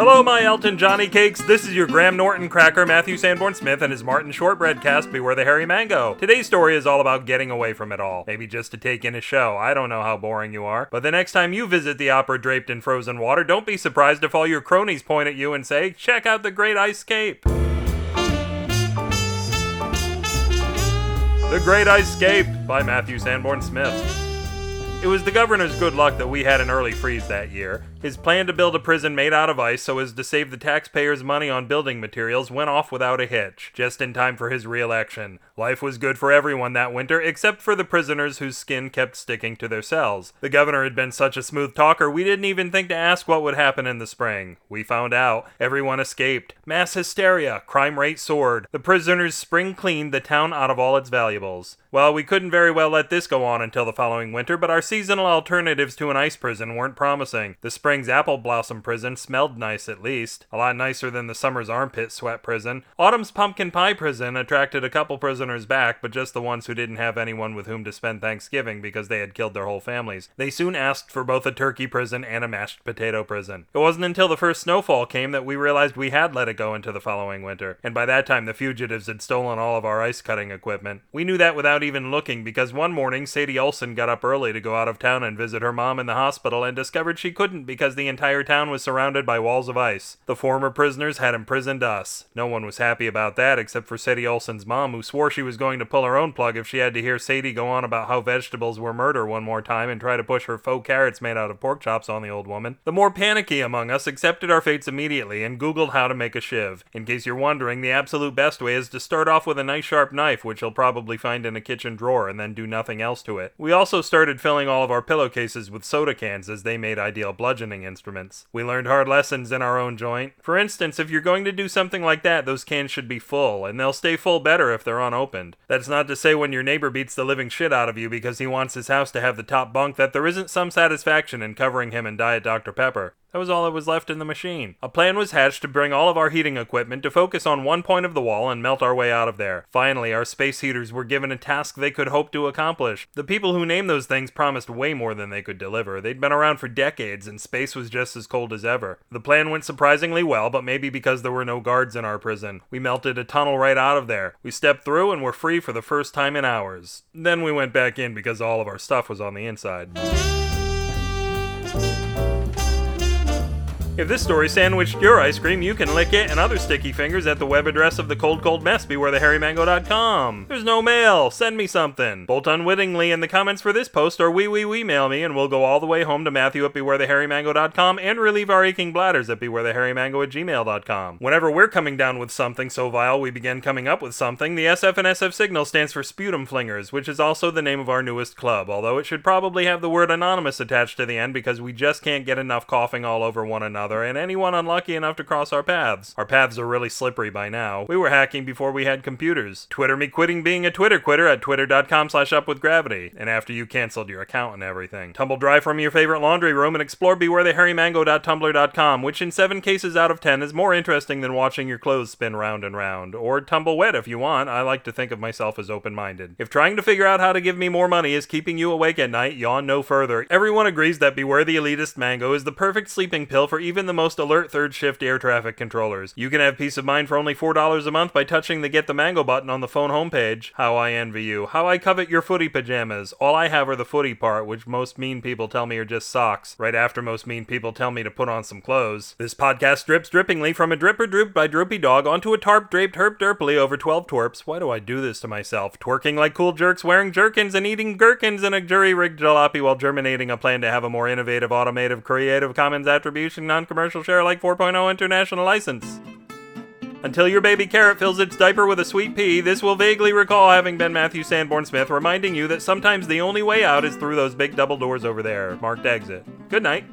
Hello, my Elton Johnny cakes. This is your Graham Norton cracker, Matthew Sanborn Smith, and his Martin Shortbread cast, Beware the Hairy Mango. Today's story is all about getting away from it all. Maybe just to take in a show. I don't know how boring you are. But the next time you visit the opera draped in frozen water, don't be surprised if all your cronies point at you and say, check out the Great Ice Cape. The Great Ice Cape by Matthew Sanborn Smith. It was the governor's good luck that we had an early freeze that year. His plan to build a prison made out of ice so as to save the taxpayers money on building materials went off without a hitch, just in time for his reelection. Life was good for everyone that winter, except for the prisoners whose skin kept sticking to their cells. The governor had been such a smooth talker, we didn't even think to ask what would happen in the spring. We found out. Everyone escaped. Mass hysteria. Crime rate soared. The prisoners spring cleaned the town out of all its valuables. Well, we couldn't very well let this go on until the following winter, but our seasonal alternatives to an ice prison weren't promising. The spring's apple blossom prison smelled nice at least, a lot nicer than the summer's armpit sweat prison. Autumn's pumpkin pie prison attracted a couple prisoners back, but just the ones who didn't have anyone with whom to spend Thanksgiving because they had killed their whole families. They soon asked for both a turkey prison and a mashed potato prison. It wasn't until the first snowfall came that we realized we had let it go into the following winter, and by that time the fugitives had stolen all of our ice cutting equipment. We knew that without even looking because one morning Sadie Olson got up early to go out of town and visit her mom in the hospital and discovered she couldn't because the entire town was surrounded by walls of ice. The former prisoners had imprisoned us. No one was happy about that except for Sadie Olson's mom, who swore she was going to pull her own plug if she had to hear Sadie go on about how vegetables were murder one more time and try to push her faux carrots made out of pork chops on the old woman. The more panicky among us accepted our fates immediately and Googled how to make a shiv. In case you're wondering, the absolute best way is to start off with a nice sharp knife, which you'll probably find in a kitchen drawer, and then do nothing else to it. We also started filling all of our pillowcases with soda cans as they made ideal bludgeoning instruments. We learned hard lessons in our own joint. For instance, if you're going to do something like that, those cans should be full, and they'll stay full better if they're unopened. That's not to say when your neighbor beats the living shit out of you because he wants his house to have the top bunk that there isn't some satisfaction in covering him in Diet Dr. Pepper. That was all that was left in the machine. A plan was hatched to bring all of our heating equipment to focus on one point of the wall and melt our way out of there. Finally, our space heaters were given a task they could hope to accomplish. The people who named those things promised way more than they could deliver. They'd been around for decades, and space was just as cold as ever. The plan went surprisingly well, but maybe because there were no guards in our prison. We melted a tunnel right out of there. We stepped through and were free for the first time in hours. Then we went back in because all of our stuff was on the inside. If this story sandwiched your ice cream, you can lick it and other sticky fingers at the web address of the cold cold mess bewarethehairymango.com. There's no mail. Send me something. Bolt unwittingly in the comments for this post or wee wee wee mail me and we'll go all the way home to Matthew at bewarethehairymango.com and relieve our aching bladders at bewarethehairymango at gmail.com. Whenever we're coming down with something so vile we begin coming up with something, the SF and SF signal stands for Sputum Flingers, which is also the name of our newest club, although it should probably have the word anonymous attached to the end because we just can't get enough coughing all over one another and anyone unlucky enough to cross our paths. Our paths are really slippery by now. We were hacking before we had computers. Twitter me quitting being a Twitter quitter at twitter.com slash upwithgravity, and after you canceled your account and everything. Tumble dry from your favorite laundry room and explore bewarethehairymango.tumblr.com, which in seven cases out of ten is more interesting than watching your clothes spin round and round. Or tumble wet if you want. I like to think of myself as open-minded. If trying to figure out how to give me more money is keeping you awake at night, yawn no further. Everyone agrees that Beware the Elitist Mango is the perfect sleeping pill for even the most alert third shift air traffic controllers. You can have peace of mind for only $4 a month by touching the Get the Mango button on the phone homepage. How I envy you. How I covet your footy pajamas. All I have are the footy part, which most mean people tell me are just socks, right after most mean people tell me to put on some clothes. This podcast drips drippingly from a dripper droop by Droopy Dog onto a tarp draped herp derpily over 12 twerps. Why do I do this to myself? Twerking like cool jerks, wearing jerkins, and eating gherkins in a jury rigged jalopy while germinating a plan to have a more innovative, automated, creative, commons attribution, non commercial share like 4.0 international license. Until your baby carrot fills its diaper with a sweet pea, this will vaguely recall having been Matthew Sanborn Smith reminding you that sometimes the only way out is through those big double doors over there, marked exit. Good night.